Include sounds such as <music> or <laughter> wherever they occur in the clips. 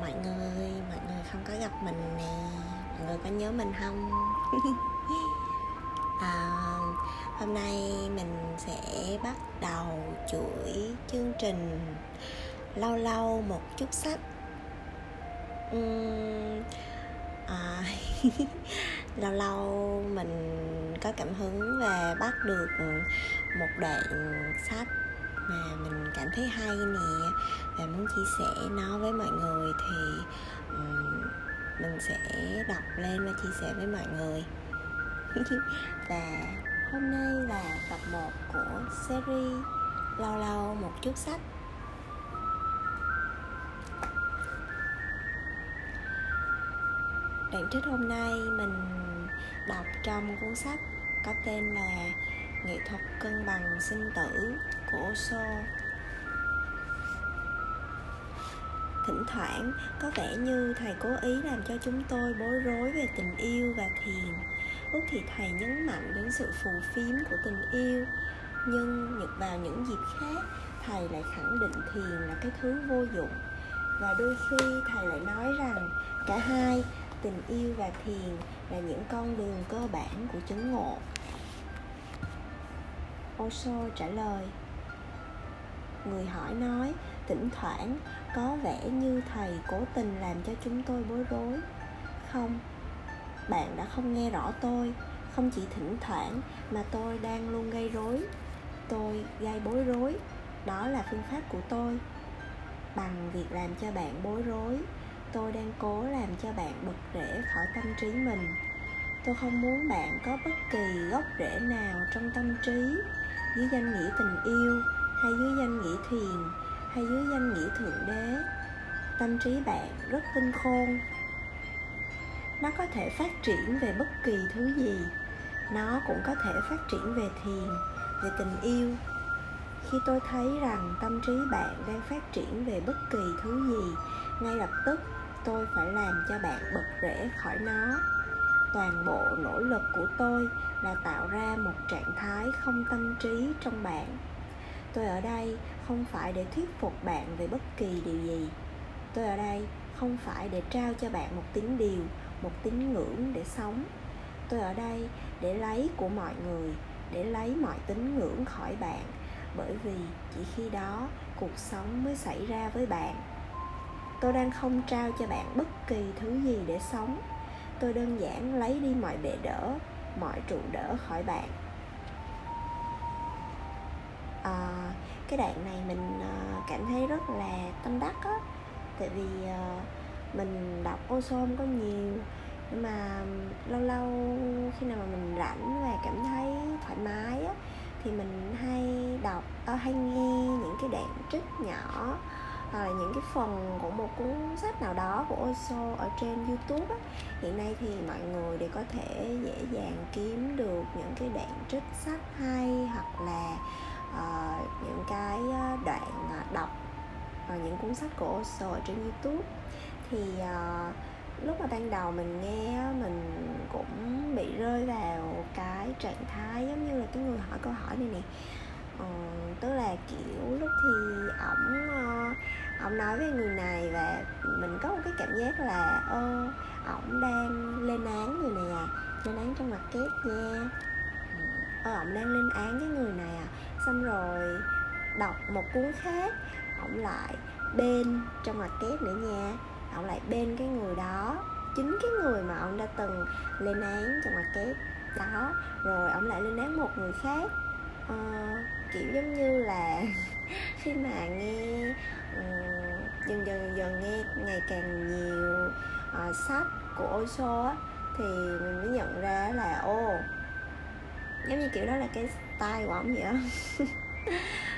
mọi người mọi người không có gặp mình nè. Mọi người có nhớ mình không? <laughs> À, hôm nay mình sẽ bắt đầu chuỗi chương trình lâu lâu một chút sách uhm, à, <laughs> lâu lâu mình có cảm hứng và bắt được một đoạn sách mà mình cảm thấy hay nè và muốn chia sẻ nó với mọi người thì um, mình sẽ đọc lên và chia sẻ với mọi người. <laughs> Và hôm nay là tập 1 của series lâu lâu một chút sách. Đoạn trích hôm nay mình đọc trong cuốn sách có tên là nghệ thuật cân bằng sinh tử của Osho thỉnh thoảng, có vẻ như thầy cố ý làm cho chúng tôi bối rối về tình yêu và thiền. Lúc thì thầy nhấn mạnh đến sự phù phiếm của tình yêu, nhưng vào những dịp khác, thầy lại khẳng định thiền là cái thứ vô dụng. Và đôi khi thầy lại nói rằng, cả hai, tình yêu và thiền là những con đường cơ bản của chứng ngộ. Osho trả lời. Người hỏi nói, Thỉnh thoảng có vẻ như thầy cố tình làm cho chúng tôi bối rối. Không, Bạn đã không nghe rõ tôi. Không chỉ thỉnh thoảng Mà tôi đang luôn gây rối. Tôi gây bối rối, Đó là phương pháp của tôi. Bằng việc làm cho bạn bối rối, Tôi đang cố làm cho bạn bật rễ khỏi tâm trí mình. Tôi không muốn bạn có bất kỳ gốc rễ nào trong tâm trí, dưới danh nghĩa tình yêu, hay dưới danh nghĩa thiền hay dưới danh nghĩa thượng đế. Tâm trí bạn rất tinh khôn. Nó có thể phát triển về bất kỳ thứ gì. Nó cũng có thể phát triển về thiền, về tình yêu. Khi tôi thấy rằng tâm trí bạn đang phát triển về bất kỳ thứ gì, ngay lập tức tôi phải làm cho bạn bật rễ khỏi nó toàn bộ nỗ lực của tôi là tạo ra một trạng thái không tâm trí trong bạn. Tôi ở đây không phải để thuyết phục bạn về bất kỳ điều gì. Tôi ở đây không phải để trao cho bạn một tín điều, một tín ngưỡng để sống. Tôi ở đây để lấy của mọi người, để lấy mọi tín ngưỡng khỏi bạn, bởi vì chỉ khi đó cuộc sống mới xảy ra với bạn. Tôi đang không trao cho bạn bất kỳ thứ gì để sống tôi đơn giản lấy đi mọi bệ đỡ mọi trụ đỡ khỏi bạn. À, cái đoạn này mình à, cảm thấy rất là tâm đắc á. Tại vì à, mình đọc ô xôm có nhiều nhưng mà lâu lâu khi nào mà mình rảnh và cảm thấy thoải mái á thì mình hay đọc à, hay nghe những cái đoạn trích nhỏ hoặc là những cái phần của một cuốn sách nào đó của Osho ở trên YouTube á. hiện nay thì mọi người đều có thể dễ dàng kiếm được những cái đoạn trích sách hay hoặc là uh, những cái ờ, đoạn ờ, đọc uh, những cuốn sách của Osho ở trên YouTube thì uh, lúc mà ban đầu mình nghe mình cũng bị rơi vào cái trạng thái giống như là cái người hỏi câu hỏi này nè Ờ, tức là kiểu lúc thì ổng uh, ổng nói với người này và mình có một cái cảm giác là ơ ổng đang lên án người này à lên án trong mặt kép nha. Ơ ổng đang lên án cái người này à. Xong rồi đọc một cuốn khác ổng lại bên trong mặt kép nữa nha. Ổng lại bên cái người đó chính cái người mà ông đã từng lên án trong mặt kép. Đó rồi ông lại lên án một người khác kiểu giống như là <laughs> khi mà nghe ờ, dần dần dần nghe ngày càng nhiều uh, sách của Osho á thì mình mới nhận ra là ô giống như kiểu đó là cái style của ổng vậy á. <laughs>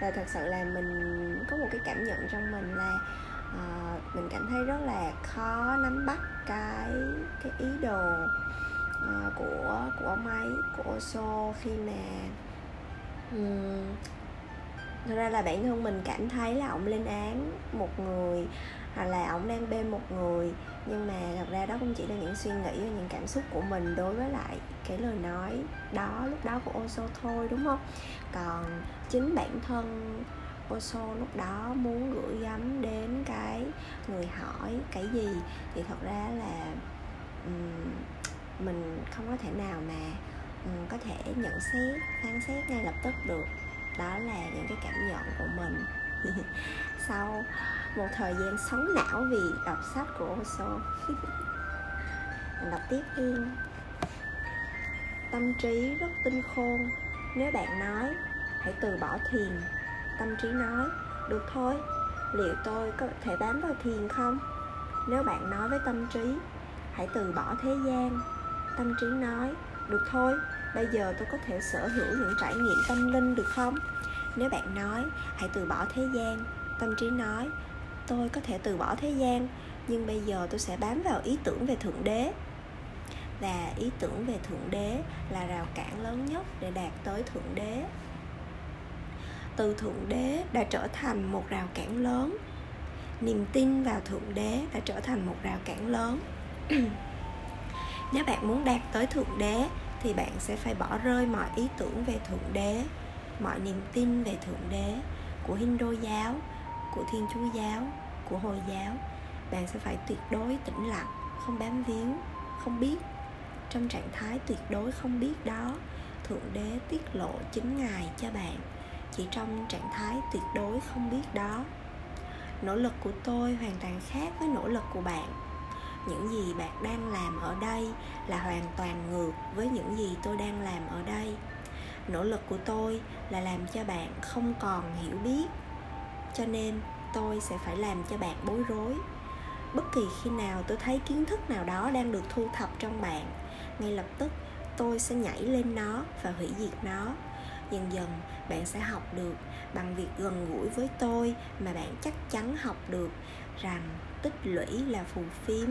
Và thật sự là mình có một cái cảm nhận trong mình là uh, mình cảm thấy rất là khó nắm bắt cái cái ý đồ uh, của của ông ấy của Osho khi mà uhm, thật ra là bản thân mình cảm thấy là ông lên án một người hoặc là ông đang bên một người. Nhưng mà thật ra đó cũng chỉ là những suy nghĩ và những cảm xúc của mình đối với lại cái lời nói đó lúc đó của Oso thôi đúng không? Còn chính bản thân Oso lúc đó muốn gửi gắm đến cái người hỏi cái gì thì thật ra là um, mình không có thể nào mà Ừ, có thể nhận xét, phán xét ngay lập tức được. Đó là những cái cảm nhận của mình. <laughs> Sau một thời gian sống não vì đọc sách của Oso <laughs> mình đọc tiếp đi. Tâm trí rất tinh khôn. Nếu bạn nói, hãy từ bỏ thiền. Tâm trí nói, được thôi, liệu tôi có thể bám vào thiền không? Nếu bạn nói với tâm trí, hãy từ bỏ thế gian. Tâm trí nói được thôi, bây giờ tôi có thể sở hữu những trải nghiệm tâm linh được không? Nếu bạn nói, hãy từ bỏ thế gian. Tâm trí nói, tôi có thể từ bỏ thế gian, nhưng bây giờ tôi sẽ bám vào ý tưởng về thượng đế. Và ý tưởng về thượng đế là rào cản lớn nhất để đạt tới thượng đế. Từ thượng đế đã trở thành một rào cản lớn. Niềm tin vào thượng đế đã trở thành một rào cản lớn. <clears throat> nếu bạn muốn đạt tới thượng đế, thì bạn sẽ phải bỏ rơi mọi ý tưởng về thượng đế, mọi niềm tin về thượng đế của hindu giáo, của thiên chúa giáo, của hồi giáo. Bạn sẽ phải tuyệt đối tĩnh lặng, không bám víu, không biết. Trong trạng thái tuyệt đối không biết đó, thượng đế tiết lộ chính ngài cho bạn chỉ trong trạng thái tuyệt đối không biết đó. Nỗ lực của tôi hoàn toàn khác với nỗ lực của bạn những gì bạn đang làm ở đây là hoàn toàn ngược với những gì tôi đang làm ở đây. Nỗ lực của tôi là làm cho bạn không còn hiểu biết, cho nên tôi sẽ phải làm cho bạn bối rối. Bất kỳ khi nào tôi thấy kiến thức nào đó đang được thu thập trong bạn, ngay lập tức tôi sẽ nhảy lên nó và hủy diệt nó. Dần dần, bạn sẽ học được bằng việc gần gũi với tôi mà bạn chắc chắn học được rằng tích lũy là phù phiếm.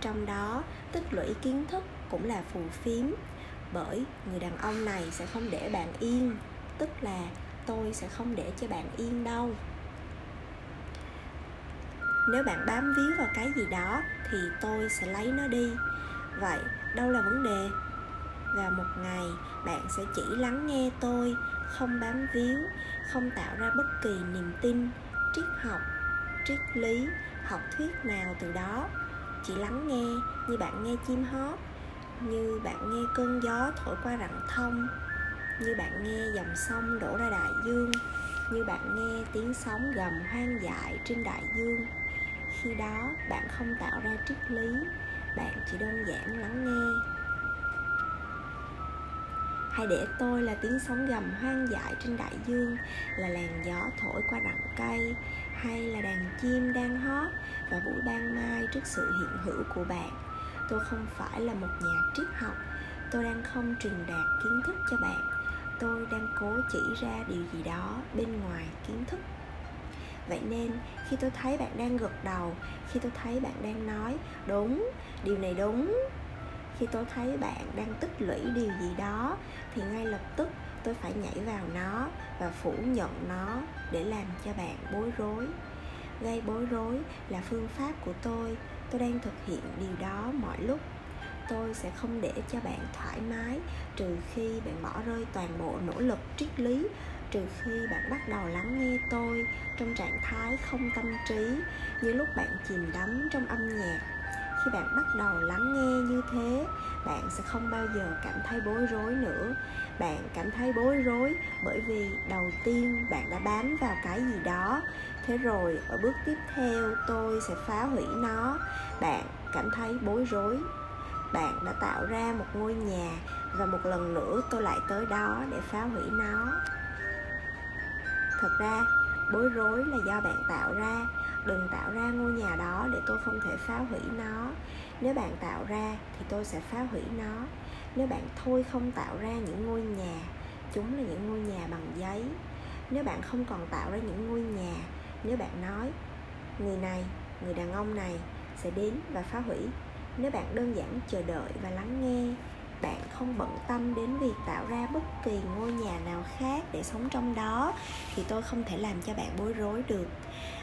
Trong đó, tích lũy kiến thức cũng là phù phiếm, bởi người đàn ông này sẽ không để bạn yên, tức là tôi sẽ không để cho bạn yên đâu. Nếu bạn bám víu vào cái gì đó, thì tôi sẽ lấy nó đi. Vậy, đâu là vấn đề? Và một ngày, bạn sẽ chỉ lắng nghe tôi, không bám víu, không tạo ra bất kỳ niềm tin, triết học, triết lý học thuyết nào từ đó? Chỉ lắng nghe, như bạn nghe chim hót, như bạn nghe cơn gió thổi qua rặng thông, như bạn nghe dòng sông đổ ra đại dương, như bạn nghe tiếng sóng gầm hoang dại trên đại dương. Khi đó, bạn không tạo ra triết lý, bạn chỉ đơn giản lắng nghe. Hãy để tôi là tiếng sóng gầm hoang dại trên đại dương, là làn gió thổi qua rặng cây hay là đàn chim đang hót và buổi ban mai trước sự hiện hữu của bạn. Tôi không phải là một nhà triết học. Tôi đang không truyền đạt kiến thức cho bạn. Tôi đang cố chỉ ra điều gì đó bên ngoài kiến thức. Vậy nên, khi tôi thấy bạn đang gật đầu, khi tôi thấy bạn đang nói, đúng, điều này đúng. Khi tôi thấy bạn đang tích lũy điều gì đó, thì ngay lập tức tôi phải nhảy vào nó và phủ nhận nó để làm cho bạn bối rối. Gây bối rối là phương pháp của tôi. Tôi đang thực hiện điều đó mọi lúc. Tôi sẽ không để cho bạn thoải mái trừ khi bạn bỏ rơi toàn bộ nỗ lực triết lý, trừ khi bạn bắt đầu lắng nghe tôi trong trạng thái không tâm trí, như lúc bạn chìm đắm trong âm nhạc khi bạn bắt đầu lắng nghe như thế, bạn sẽ không bao giờ cảm thấy bối rối nữa. Bạn cảm thấy bối rối bởi vì đầu tiên bạn đã bám vào cái gì đó, thế rồi ở bước tiếp theo tôi sẽ phá hủy nó. Bạn cảm thấy bối rối. Bạn đã tạo ra một ngôi nhà và một lần nữa tôi lại tới đó để phá hủy nó. Thật ra, bối rối là do bạn tạo ra. Đừng tạo ra ngôi nhà đó tôi không thể phá hủy nó. Nếu bạn tạo ra thì tôi sẽ phá hủy nó. Nếu bạn thôi không tạo ra những ngôi nhà, chúng là những ngôi nhà bằng giấy. Nếu bạn không còn tạo ra những ngôi nhà, nếu bạn nói, người này, người đàn ông này sẽ đến và phá hủy. Nếu bạn đơn giản chờ đợi và lắng nghe bạn không bận tâm đến việc tạo ra bất kỳ ngôi nhà nào khác để sống trong đó, thì tôi không thể làm cho bạn bối rối được.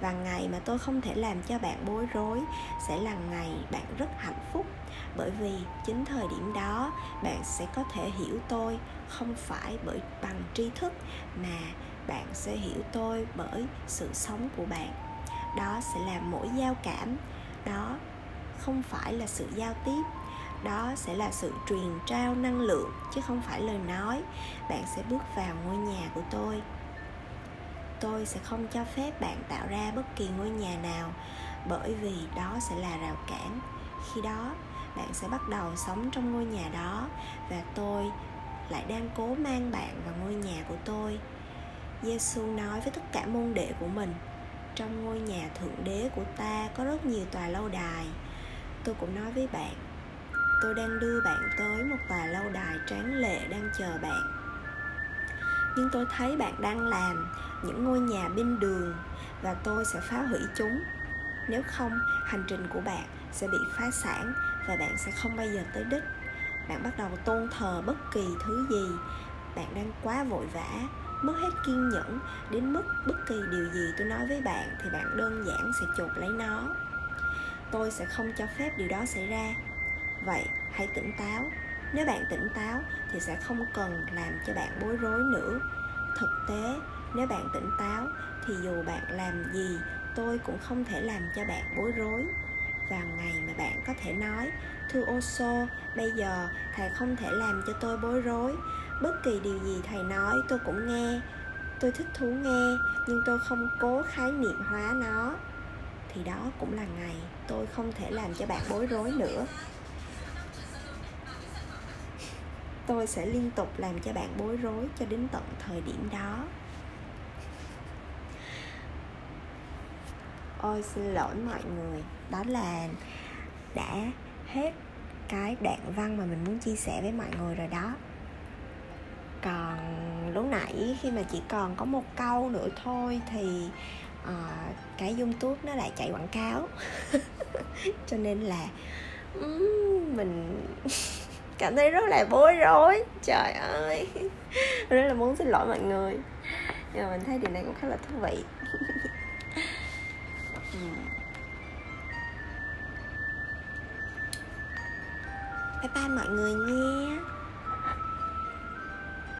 Và ngày mà tôi không thể làm cho bạn bối rối sẽ là ngày bạn rất hạnh phúc, bởi vì chính thời điểm đó bạn sẽ có thể hiểu tôi không phải bởi bằng tri thức mà bạn sẽ hiểu tôi bởi sự sống của bạn. Đó sẽ là mỗi giao cảm, đó không phải là sự giao tiếp đó sẽ là sự truyền trao năng lượng, chứ không phải lời nói. Bạn sẽ bước vào ngôi nhà của tôi. Tôi sẽ không cho phép bạn tạo ra bất kỳ ngôi nhà nào, bởi vì đó sẽ là rào cản. Khi đó, bạn sẽ bắt đầu sống trong ngôi nhà đó, và tôi lại đang cố mang bạn vào ngôi nhà của tôi. Giêsu nói với tất cả môn đệ của mình, trong ngôi nhà thượng đế của ta có rất nhiều tòa lâu đài. Tôi cũng nói với bạn tôi đang đưa bạn tới một tòa lâu đài tráng lệ đang chờ bạn. Nhưng tôi thấy bạn đang làm những ngôi nhà bên đường và tôi sẽ phá hủy chúng. Nếu không, hành trình của bạn sẽ bị phá sản và bạn sẽ không bao giờ tới đích. Bạn bắt đầu tôn thờ bất kỳ thứ gì. Bạn đang quá vội vã, mất hết kiên nhẫn đến mức bất kỳ điều gì tôi nói với bạn thì bạn đơn giản sẽ chụp lấy nó. Tôi sẽ không cho phép điều đó xảy ra vậy hãy tỉnh táo. Nếu bạn tỉnh táo thì sẽ không cần làm cho bạn bối rối nữa. Thực tế, nếu bạn tỉnh táo thì dù bạn làm gì, tôi cũng không thể làm cho bạn bối rối. Vào ngày mà bạn có thể nói, thưa Oso bây giờ thầy không thể làm cho tôi bối rối. Bất kỳ điều gì thầy nói, tôi cũng nghe. Tôi thích thú nghe, nhưng tôi không cố khái niệm hóa nó. Thì đó cũng là ngày tôi không thể làm cho bạn bối rối nữa. Tôi sẽ liên tục làm cho bạn bối rối cho đến tận thời điểm đó. Ôi xin lỗi mọi người. Đó là đã hết cái đoạn văn mà mình muốn chia sẻ với mọi người rồi đó. Còn lúc nãy khi mà chỉ còn có một câu nữa thôi thì uh, cái youtube nó lại chạy quảng cáo. <laughs> Cho nên là um, mình cảm thấy rất là bối rối. Trời ơi. <laughs> Rất là muốn xin lỗi mọi người. Nhưng mà mình thấy điều này cũng khá là thú vị. <laughs> Ừ. Bye bye mọi người nha.